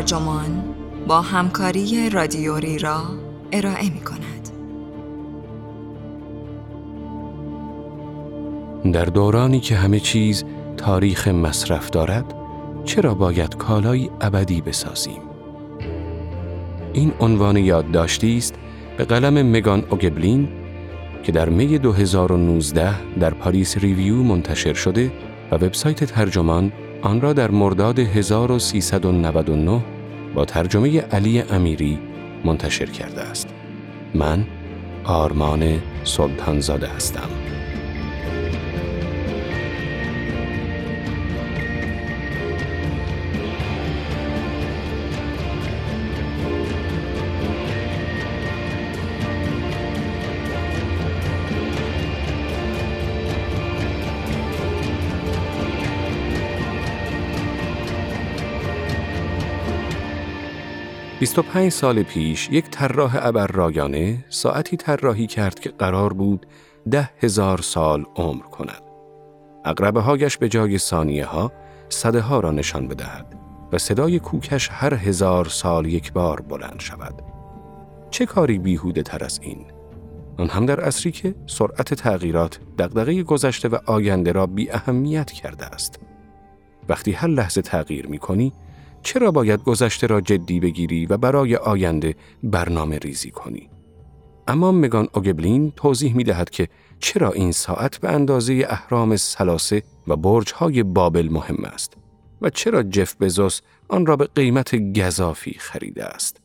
ترجمان با همکاری رادیوری را ارائه می کند. در دورانی که همه چیز تاریخ مصرف دارد چرا باید کالای ابدی بسازیم؟ این عنوان یادداشتی است به قلم مگان اوگبلین که در می 2019 در پاریس ریویو منتشر شده و وبسایت ترجمان آن را در مرداد 1399 با ترجمه علی امیری منتشر کرده است. من آرمان سلطانزاده هستم. 25 سال پیش یک طراح ابر ساعتی طراحی کرد که قرار بود ده هزار سال عمر کند. اقربه هایش به جای ثانیه ها صده ها را نشان بدهد و صدای کوکش هر هزار سال یک بار بلند شود. چه کاری بیهوده تر از این؟ آن هم در اصری که سرعت تغییرات دقدقه گذشته و آینده را بی اهمیت کرده است. وقتی هر لحظه تغییر می کنی، چرا باید گذشته را جدی بگیری و برای آینده برنامه ریزی کنی؟ اما مگان اوگبلین توضیح می دهد که چرا این ساعت به اندازه اهرام سلاسه و برجهای بابل مهم است و چرا جف بزوس آن را به قیمت گذافی خریده است.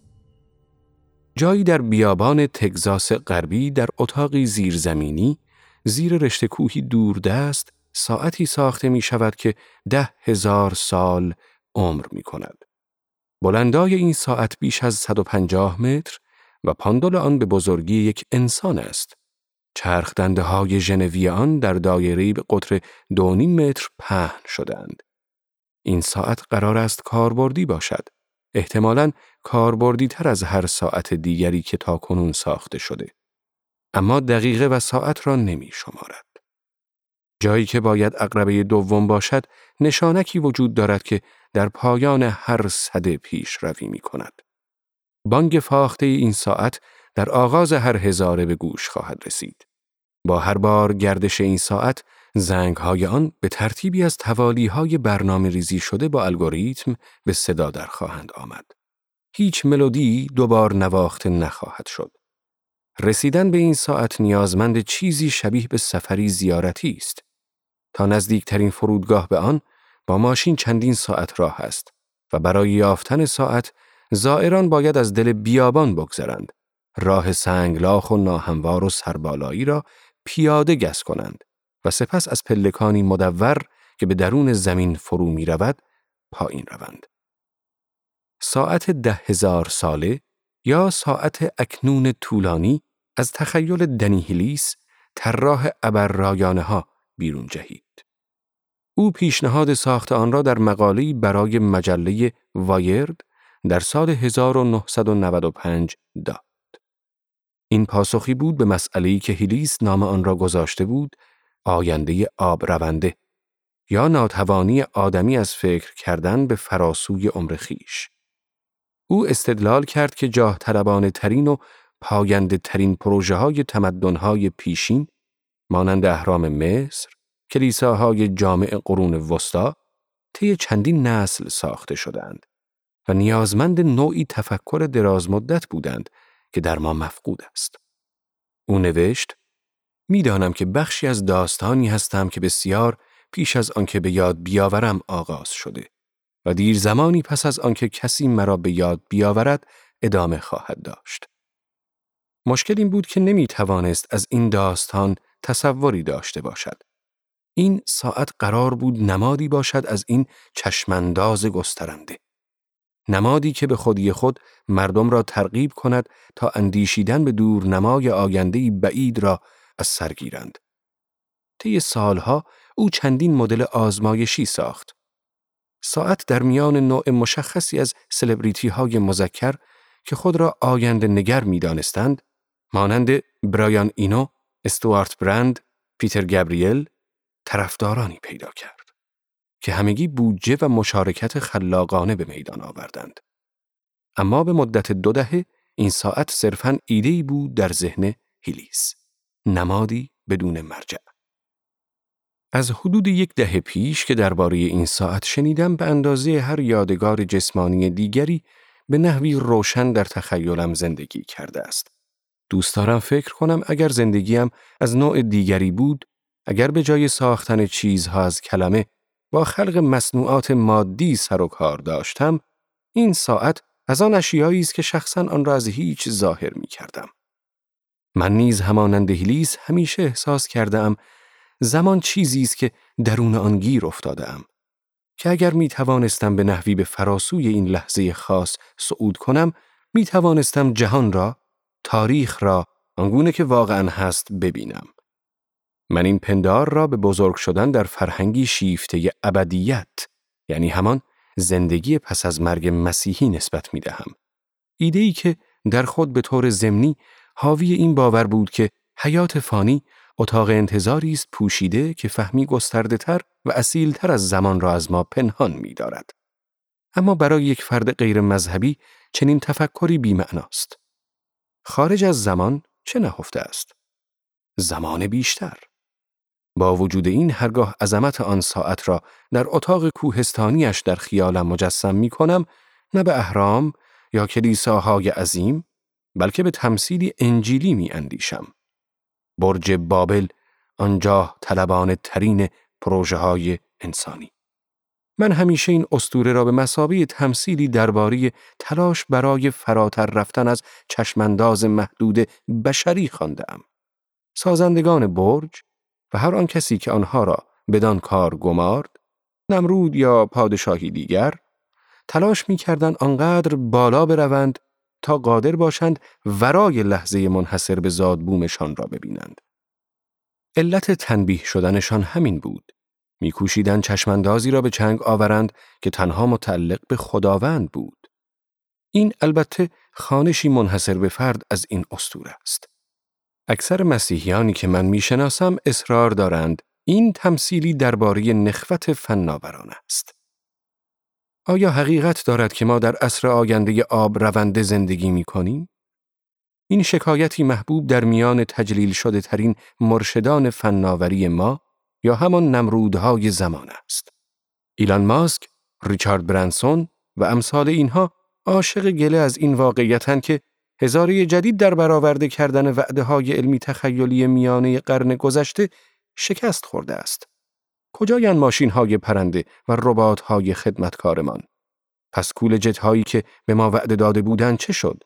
جایی در بیابان تگزاس غربی در اتاقی زیرزمینی زیر رشته کوهی دوردست ساعتی ساخته می شود که ده هزار سال عمر می کند. بلندای این ساعت بیش از 150 متر و پاندول آن به بزرگی یک انسان است. چرخ دنده های ژنوی آن در دایره به قطر دونیم متر پهن شدند. این ساعت قرار است کاربردی باشد. احتمالاً کاربردی تر از هر ساعت دیگری که تا کنون ساخته شده. اما دقیقه و ساعت را نمی شمارد. جایی که باید اقربه دوم باشد نشانکی وجود دارد که در پایان هر صده پیش روی می کند. بانگ فاخته این ساعت در آغاز هر هزاره به گوش خواهد رسید. با هر بار گردش این ساعت زنگ های آن به ترتیبی از توالی های برنامه ریزی شده با الگوریتم به صدا در خواهند آمد. هیچ ملودی دوبار نواخته نخواهد شد. رسیدن به این ساعت نیازمند چیزی شبیه به سفری زیارتی است. تا نزدیکترین فرودگاه به آن با ماشین چندین ساعت راه است و برای یافتن ساعت زائران باید از دل بیابان بگذرند. راه سنگلاخ و ناهموار و سربالایی را پیاده گس کنند و سپس از پلکانی مدور که به درون زمین فرو می رود پایین روند. ساعت ده هزار ساله یا ساعت اکنون طولانی از تخیل دنیهلیس طراح ابررایانه ها بیرون جهید. او پیشنهاد ساخت آن را در مقاله‌ای برای مجله وایرد در سال 1995 داد. این پاسخی بود به مسئله‌ای که هیلیس نام آن را گذاشته بود آینده آب رونده یا ناتوانی آدمی از فکر کردن به فراسوی عمر خیش. او استدلال کرد که جاه ترین و پاینده ترین پروژه های تمدن های پیشین مانند اهرام مصر، کلیساهای جامع قرون وسطا طی چندین نسل ساخته شدند و نیازمند نوعی تفکر درازمدت بودند که در ما مفقود است. او نوشت: می‌دانم که بخشی از داستانی هستم که بسیار پیش از آنکه به یاد بیاورم آغاز شده و دیر زمانی پس از آنکه کسی مرا به یاد بیاورد ادامه خواهد داشت. مشکل این بود که نمی توانست از این داستان تصوری داشته باشد. این ساعت قرار بود نمادی باشد از این چشمانداز گسترنده. نمادی که به خودی خود مردم را ترغیب کند تا اندیشیدن به دور نمای آینده بعید را از سر گیرند. طی سالها او چندین مدل آزمایشی ساخت. ساعت در میان نوع مشخصی از سلبریتی های مذکر که خود را آینده نگر می دانستند، مانند برایان اینو، استوارت برند، پیتر گابریل، طرفدارانی پیدا کرد که همگی بودجه و مشارکت خلاقانه به میدان آوردند. اما به مدت دو دهه این ساعت صرفاً ایده‌ای بود در ذهن هیلیس. نمادی بدون مرجع. از حدود یک دهه پیش که درباره این ساعت شنیدم به اندازه هر یادگار جسمانی دیگری به نحوی روشن در تخیلم زندگی کرده است. دوست دارم فکر کنم اگر زندگیم از نوع دیگری بود، اگر به جای ساختن چیزها از کلمه با خلق مصنوعات مادی سر و کار داشتم، این ساعت از آن اشیایی است که شخصا آن را از هیچ ظاهر می کردم. من نیز همانند هلیس همیشه احساس کردم زمان چیزی است که درون آن گیر افتادم که اگر می توانستم به نحوی به فراسوی این لحظه خاص صعود کنم می توانستم جهان را تاریخ را آنگونه که واقعا هست ببینم من این پندار را به بزرگ شدن در فرهنگی شیفته ابدیت یعنی همان زندگی پس از مرگ مسیحی نسبت می دهم. ایده ای که در خود به طور زمینی حاوی این باور بود که حیات فانی اتاق انتظاری است پوشیده که فهمی گسترده تر و اصیل تر از زمان را از ما پنهان می دارد. اما برای یک فرد غیر مذهبی چنین تفکری بیمعناست. خارج از زمان چه نهفته است؟ زمان بیشتر. با وجود این هرگاه عظمت آن ساعت را در اتاق کوهستانیش در خیالم مجسم می کنم نه به اهرام یا کلیساهای عظیم بلکه به تمثیلی انجیلی می اندیشم. برج بابل آنجا طلبان ترین پروژه های انسانی. من همیشه این استوره را به مسابه تمثیلی درباره تلاش برای فراتر رفتن از چشمانداز محدود بشری خواندم. سازندگان برج و هر آن کسی که آنها را بدان کار گمارد، نمرود یا پادشاهی دیگر، تلاش می کردن آنقدر بالا بروند تا قادر باشند ورای لحظه منحصر به زادبومشان را ببینند. علت تنبیه شدنشان همین بود. میکوشیدند چشماندازی را به چنگ آورند که تنها متعلق به خداوند بود. این البته خانشی منحصر به فرد از این استور است. اکثر مسیحیانی که من می‌شناسم اصرار دارند این تمثیلی درباره نخوت فناوران است. آیا حقیقت دارد که ما در عصر آینده آب رونده زندگی می کنیم؟ این شکایتی محبوب در میان تجلیل شده ترین مرشدان فناوری ما یا همان نمرودهای زمان است. ایلان ماسک، ریچارد برانسون و امثال اینها عاشق گله از این واقعیتن که هزاره جدید در برآورده کردن وعده های علمی تخیلی میانه قرن گذشته شکست خورده است. کجایان ماشین های پرنده و ربات های خدمتکارمان؟ پس کول جت هایی که به ما وعده داده بودند چه شد؟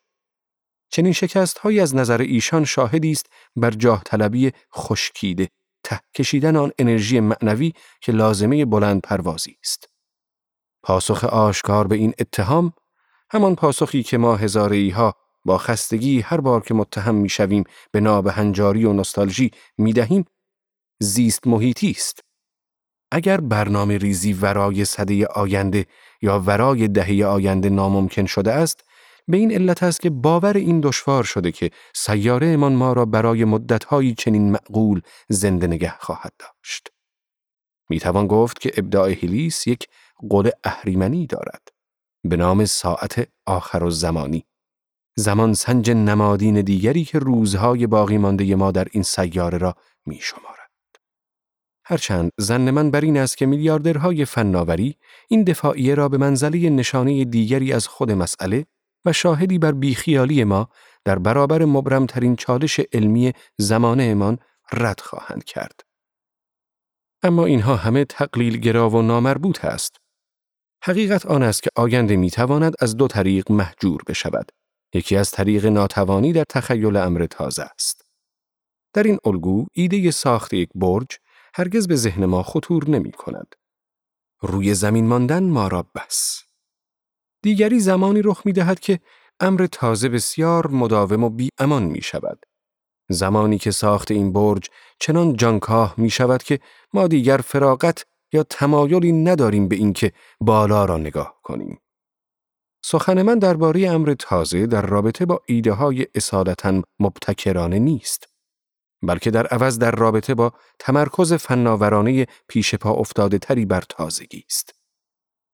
چنین شکست هایی از نظر ایشان شاهدی است بر جاه طلبی خشکیده ته کشیدن آن انرژی معنوی که لازمه بلند پروازی است. پاسخ آشکار به این اتهام همان پاسخی که ما هزاره ها با خستگی هر بار که متهم می‌شویم به نابهنجاری و نوستالژی می‌دهیم زیست محیطی است. اگر برنامه ریزی ورای صده آینده یا ورای دهه آینده ناممکن شده است، به این علت است که باور این دشوار شده که سیاره امان ما را برای مدتهایی چنین معقول زنده نگه خواهد داشت. می توان گفت که ابداع هلیس یک قول اهریمنی دارد به نام ساعت آخر و زمانی. زمان سنج نمادین دیگری که روزهای باقی مانده ما در این سیاره را می شمارد. هرچند زن من بر این است که میلیاردرهای فناوری این دفاعیه را به منزله نشانه دیگری از خود مسئله و شاهدی بر بیخیالی ما در برابر مبرمترین چالش علمی زمانهمان رد خواهند کرد. اما اینها همه تقلیل گرا و نامربوط است. حقیقت آن است که آینده می‌تواند از دو طریق محجور بشود. یکی از طریق ناتوانی در تخیل امر تازه است. در این الگو ایده ساخت یک برج هرگز به ذهن ما خطور نمی کند. روی زمین ماندن ما را بس. دیگری زمانی رخ می دهد که امر تازه بسیار مداوم و بی امان می شود. زمانی که ساخت این برج چنان جانکاه می شود که ما دیگر فراغت یا تمایلی نداریم به اینکه بالا را نگاه کنیم. سخن من درباره امر تازه در رابطه با ایده های اصالتا مبتکرانه نیست. بلکه در عوض در رابطه با تمرکز فناورانه پیش پا افتاده تری بر تازگی است.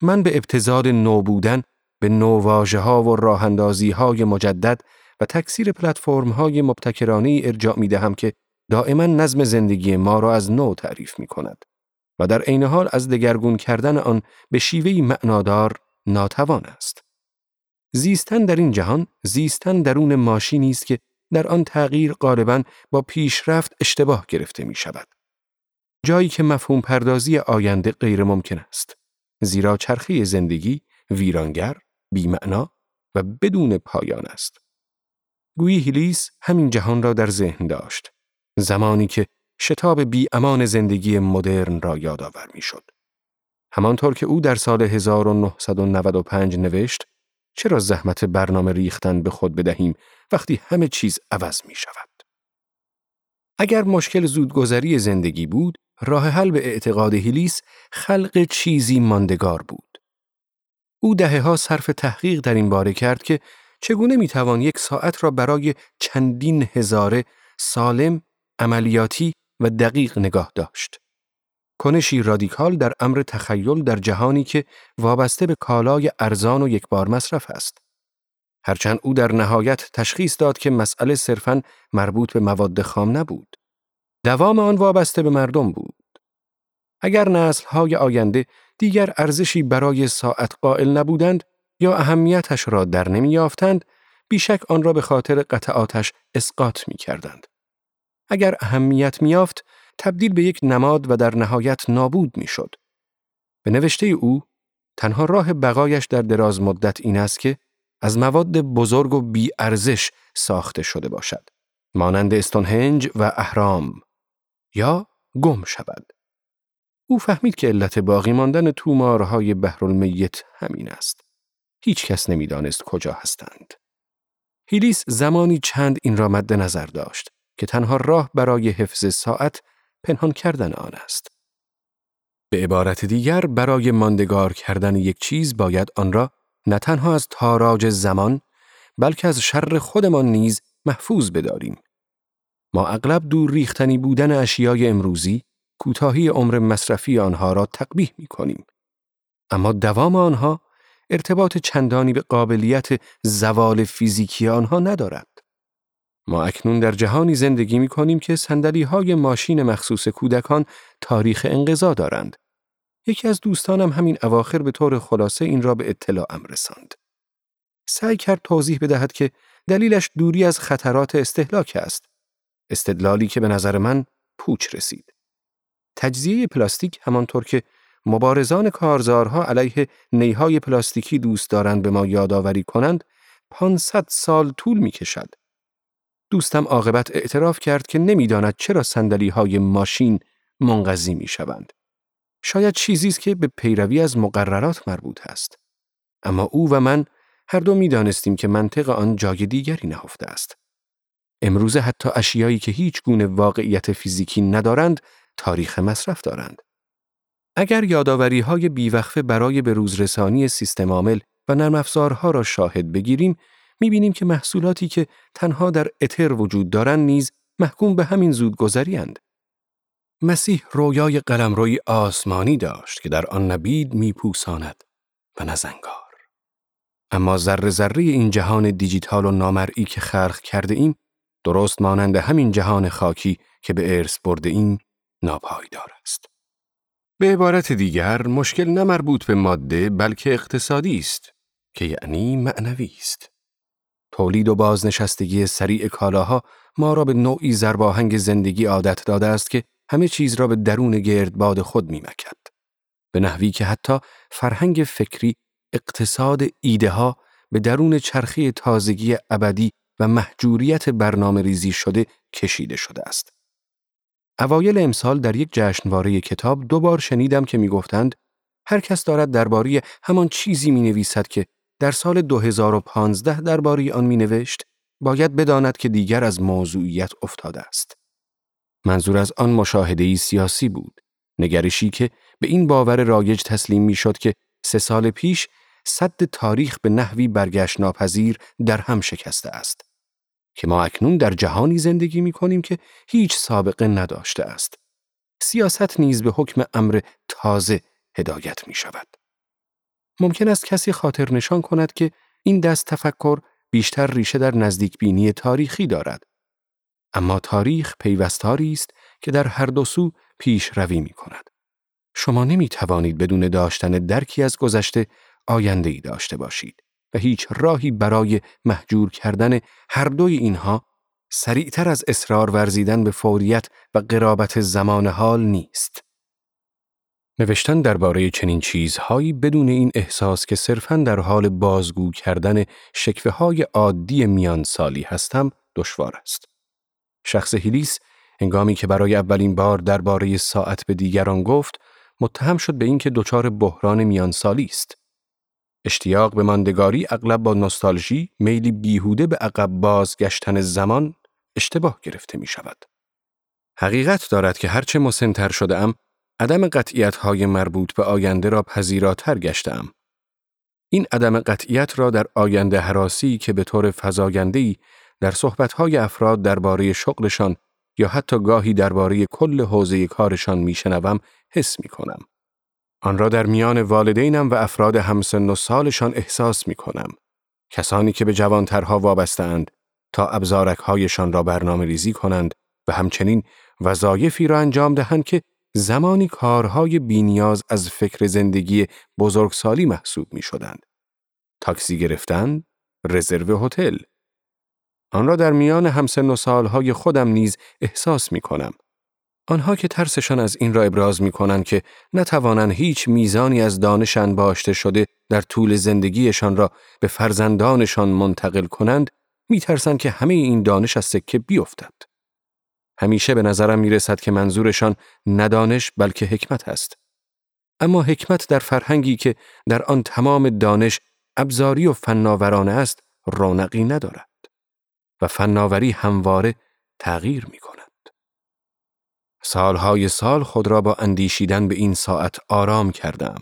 من به ابتزاد نو بودن به نوواژه ها و راهندازی های مجدد و تکثیر پلتفرم های مبتکرانه ارجاع می دهم که دائما نظم زندگی ما را از نو تعریف می کند و در عین حال از دگرگون کردن آن به شیوهی معنادار ناتوان است. زیستن در این جهان زیستن درون ماشینی است که در آن تغییر غالبا با پیشرفت اشتباه گرفته می شود. جایی که مفهوم پردازی آینده غیر ممکن است. زیرا چرخه زندگی ویرانگر، بیمعنا و بدون پایان است. گویی هیلیس همین جهان را در ذهن داشت. زمانی که شتاب بی امان زندگی مدرن را یادآور می شد. همانطور که او در سال 1995 نوشت چرا زحمت برنامه ریختن به خود بدهیم وقتی همه چیز عوض می شود؟ اگر مشکل زودگذری زندگی بود، راه حل به اعتقاد هیلیس خلق چیزی ماندگار بود. او دهه ها صرف تحقیق در این باره کرد که چگونه می توان یک ساعت را برای چندین هزاره سالم، عملیاتی و دقیق نگاه داشت. کنشی رادیکال در امر تخیل در جهانی که وابسته به کالای ارزان و یک بار مصرف است. هرچند او در نهایت تشخیص داد که مسئله صرفاً مربوط به مواد خام نبود. دوام آن وابسته به مردم بود. اگر نسلهای آینده دیگر ارزشی برای ساعت قائل نبودند یا اهمیتش را در نمی یافتند، بیشک آن را به خاطر قطعاتش اسقاط می کردند. اگر اهمیت می یافت، تبدیل به یک نماد و در نهایت نابود می شد. به نوشته او، تنها راه بقایش در دراز مدت این است که از مواد بزرگ و بی ارزش ساخته شده باشد. مانند استونهنج و اهرام یا گم شود. او فهمید که علت باقی ماندن تومارهای بحرالمیت همین است. هیچ کس نمی‌دانست کجا هستند. هیلیس زمانی چند این را مد نظر داشت که تنها راه برای حفظ ساعت پنهان کردن آن است. به عبارت دیگر برای ماندگار کردن یک چیز باید آن را نه تنها از تاراج زمان بلکه از شر خودمان نیز محفوظ بداریم. ما اغلب دور ریختنی بودن اشیای امروزی کوتاهی عمر مصرفی آنها را تقبیح می کنیم. اما دوام آنها ارتباط چندانی به قابلیت زوال فیزیکی آنها ندارد. ما اکنون در جهانی زندگی می کنیم که سندلی های ماشین مخصوص کودکان تاریخ انقضا دارند. یکی از دوستانم همین اواخر به طور خلاصه این را به اطلاعم رساند. سعی کرد توضیح بدهد که دلیلش دوری از خطرات استهلاک است. استدلالی که به نظر من پوچ رسید. تجزیه پلاستیک همانطور که مبارزان کارزارها علیه نیهای پلاستیکی دوست دارند به ما یادآوری کنند 500 سال طول می کشد. دوستم عاقبت اعتراف کرد که نمی‌داند چرا سندلی های ماشین منقضی می شوند. شاید چیزی است که به پیروی از مقررات مربوط است. اما او و من هر دو می دانستیم که منطق آن جای دیگری نهفته است. امروزه حتی اشیایی که هیچ گونه واقعیت فیزیکی ندارند تاریخ مصرف دارند. اگر یاداوری های بیوقفه برای به روزرسانی سیستم عامل و نرم افزارها را شاهد بگیریم، می‌بینیم که محصولاتی که تنها در اتر وجود دارند نیز محکوم به همین زودگذری اند. مسیح رویای قلمروی آسمانی داشت که در آن نبید میپوساند و نزنگار. اما ذره ذره این جهان دیجیتال و نامرئی که خلق کرده ایم درست مانند همین جهان خاکی که به ارث برده ایم ناپایدار است. به عبارت دیگر مشکل نه مربوط به ماده بلکه اقتصادی است که یعنی معنوی است. تولید و بازنشستگی سریع کالاها ما را به نوعی زرباهنگ زندگی عادت داده است که همه چیز را به درون گردباد خود میمکد. به نحوی که حتی فرهنگ فکری، اقتصاد ایده ها به درون چرخی تازگی ابدی و محجوریت برنامه ریزی شده کشیده شده است. اوایل امسال در یک جشنواره کتاب دو بار شنیدم که می‌گفتند هر کس دارد درباره همان چیزی می نویسد که در سال 2015 درباره آن می نوشت باید بداند که دیگر از موضوعیت افتاده است. منظور از آن مشاهده سیاسی بود. نگرشی که به این باور رایج تسلیم می شد که سه سال پیش صد تاریخ به نحوی برگشت ناپذیر در هم شکسته است. که ما اکنون در جهانی زندگی می کنیم که هیچ سابقه نداشته است. سیاست نیز به حکم امر تازه هدایت می شود. ممکن است کسی خاطر نشان کند که این دست تفکر بیشتر ریشه در نزدیک بینی تاریخی دارد. اما تاریخ پیوستاری است که در هر دو سو پیش روی می کند. شما نمی توانید بدون داشتن درکی از گذشته آینده ای داشته باشید و هیچ راهی برای محجور کردن هر دوی اینها سریعتر از اصرار ورزیدن به فوریت و قرابت زمان حال نیست. نوشتن درباره چنین چیزهایی بدون این احساس که صرفاً در حال بازگو کردن شکوه های عادی میان سالی هستم دشوار است. شخص هیلیس هنگامی که برای اولین بار درباره ساعت به دیگران گفت متهم شد به اینکه دچار بحران میان سالی است. اشتیاق به ماندگاری اغلب با نوستالژی میلی بیهوده به عقب بازگشتن زمان اشتباه گرفته می شود. حقیقت دارد که هرچه مسنتر شده ام عدم قطعیت های مربوط به آینده را پذیراتر گشتم. این عدم قطعیت را در آینده حراسی که به طور فضاینده‌ای در صحبتهای افراد درباره شغلشان یا حتی گاهی درباره کل حوزه کارشان میشنوم حس می کنم. آن را در میان والدینم و افراد همسن و سالشان احساس می کنم. کسانی که به جوانترها وابستند تا ابزارکهایشان را برنامه ریزی کنند و همچنین وظایفی را انجام دهند که زمانی کارهای بینیاز از فکر زندگی بزرگسالی محسوب می شدند. تاکسی گرفتن، رزرو هتل. آن را در میان همسن و سالهای خودم نیز احساس می کنم. آنها که ترسشان از این را ابراز می کنند که نتوانند هیچ میزانی از دانش انباشته شده در طول زندگیشان را به فرزندانشان منتقل کنند، می ترسند که همه این دانش از سکه بیفتد. همیشه به نظرم می رسد که منظورشان ندانش بلکه حکمت است. اما حکمت در فرهنگی که در آن تمام دانش ابزاری و فناورانه است رونقی ندارد و فناوری همواره تغییر می کند. سالهای سال خود را با اندیشیدن به این ساعت آرام کردم.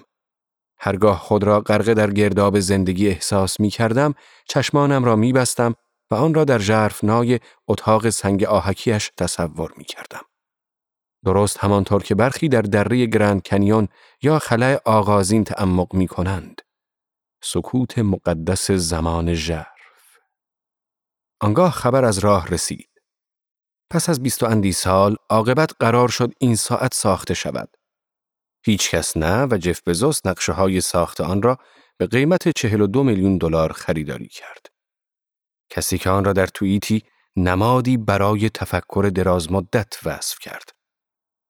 هرگاه خود را غرق در گرداب زندگی احساس می کردم، چشمانم را می بستم و آن را در نای اتاق سنگ آهکیش تصور می کردم. درست همانطور که برخی در دره گرند کنیون یا خلای آغازین تعمق می کنند. سکوت مقدس زمان ژرف. آنگاه خبر از راه رسید. پس از بیست و اندی سال عاقبت قرار شد این ساعت ساخته شود. هیچ کس نه و جف بزوس نقشه های ساخت آن را به قیمت 42 میلیون دلار خریداری کرد. کسی که آن را در توییتی نمادی برای تفکر درازمدت وصف کرد.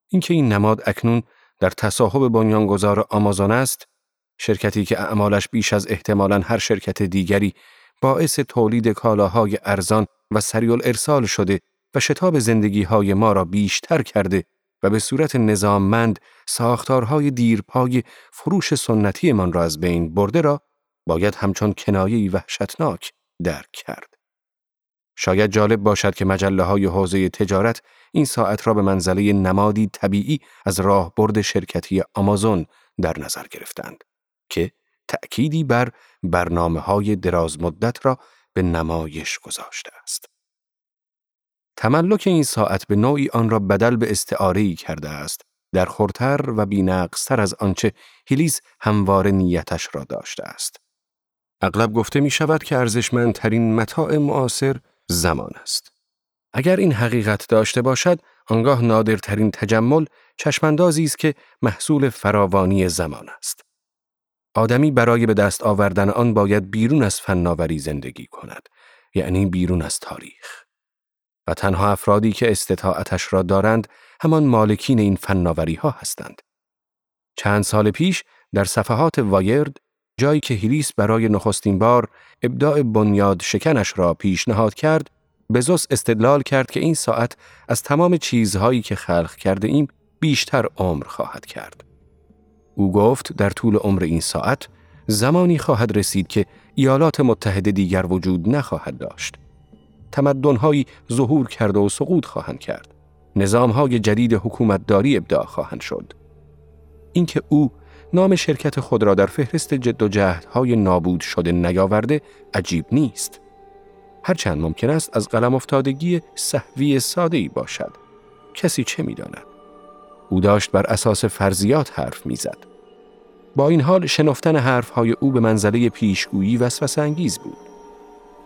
اینکه این نماد اکنون در تصاحب بنیانگذار آمازون است، شرکتی که اعمالش بیش از احتمالاً هر شرکت دیگری باعث تولید کالاهای ارزان و سریع ارسال شده و شتاب زندگی های ما را بیشتر کرده و به صورت نظاممند ساختارهای دیرپای فروش سنتی من را از بین برده را باید همچون کنایه‌ای وحشتناک درک کرد. شاید جالب باشد که مجله های حوزه تجارت این ساعت را به منزله نمادی طبیعی از راه برد شرکتی آمازون در نظر گرفتند که تأکیدی بر برنامه های دراز مدت را به نمایش گذاشته است. تملک این ساعت به نوعی آن را بدل به استعاره‌ای کرده است در خورتر و بینقصتر از آنچه هیلیز هموار نیتش را داشته است. اغلب گفته می شود که ارزشمندترین متاع معاصر زمان است. اگر این حقیقت داشته باشد، آنگاه نادرترین تجمل چشماندازی است که محصول فراوانی زمان است. آدمی برای به دست آوردن آن باید بیرون از فناوری زندگی کند، یعنی بیرون از تاریخ. و تنها افرادی که استطاعتش را دارند همان مالکین این فناوری ها هستند. چند سال پیش در صفحات وایرد جایی که هیلیس برای نخستین بار ابداع بنیاد شکنش را پیشنهاد کرد، بزوس استدلال کرد که این ساعت از تمام چیزهایی که خلق کرده ایم بیشتر عمر خواهد کرد. او گفت در طول عمر این ساعت زمانی خواهد رسید که ایالات متحده دیگر وجود نخواهد داشت. تمدنهایی ظهور کرده و سقوط خواهند کرد. نظامهای جدید حکومتداری ابداع خواهند شد. اینکه او نام شرکت خود را در فهرست جد و جهدهای نابود شده نیاورده عجیب نیست. هرچند ممکن است از قلم افتادگی صحوی ساده ای باشد. کسی چه می‌داند؟ او داشت بر اساس فرضیات حرف می‌زد. با این حال شنفتن حرفهای او به منزله پیشگویی وسوسه انگیز بود.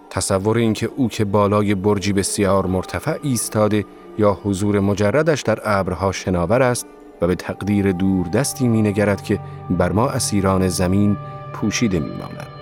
تصور اینکه او که بالای برجی بسیار مرتفع ایستاده یا حضور مجردش در ابرها شناور است و به تقدیر دور دستی می نگرد که بر ما اسیران زمین پوشیده می ماند.